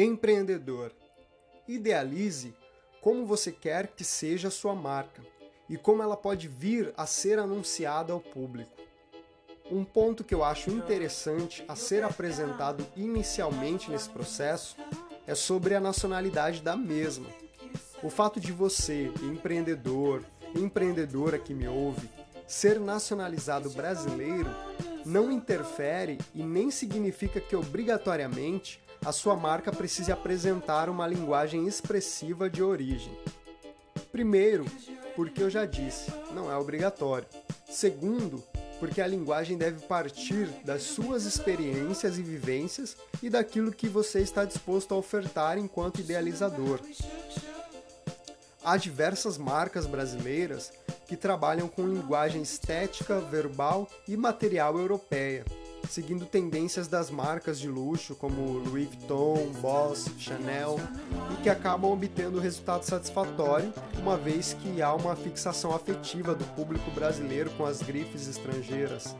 Empreendedor. Idealize como você quer que seja a sua marca e como ela pode vir a ser anunciada ao público. Um ponto que eu acho interessante a ser apresentado inicialmente nesse processo é sobre a nacionalidade da mesma. O fato de você, empreendedor, empreendedora que me ouve, ser nacionalizado brasileiro não interfere e nem significa que obrigatoriamente a sua marca precise apresentar uma linguagem expressiva de origem. Primeiro, porque eu já disse, não é obrigatório. Segundo, porque a linguagem deve partir das suas experiências e vivências e daquilo que você está disposto a ofertar enquanto idealizador. Há diversas marcas brasileiras que trabalham com linguagem estética, verbal e material europeia seguindo tendências das marcas de luxo como Louis Vuitton, Boss, Chanel, e que acabam obtendo resultado satisfatório, uma vez que há uma fixação afetiva do público brasileiro com as grifes estrangeiras.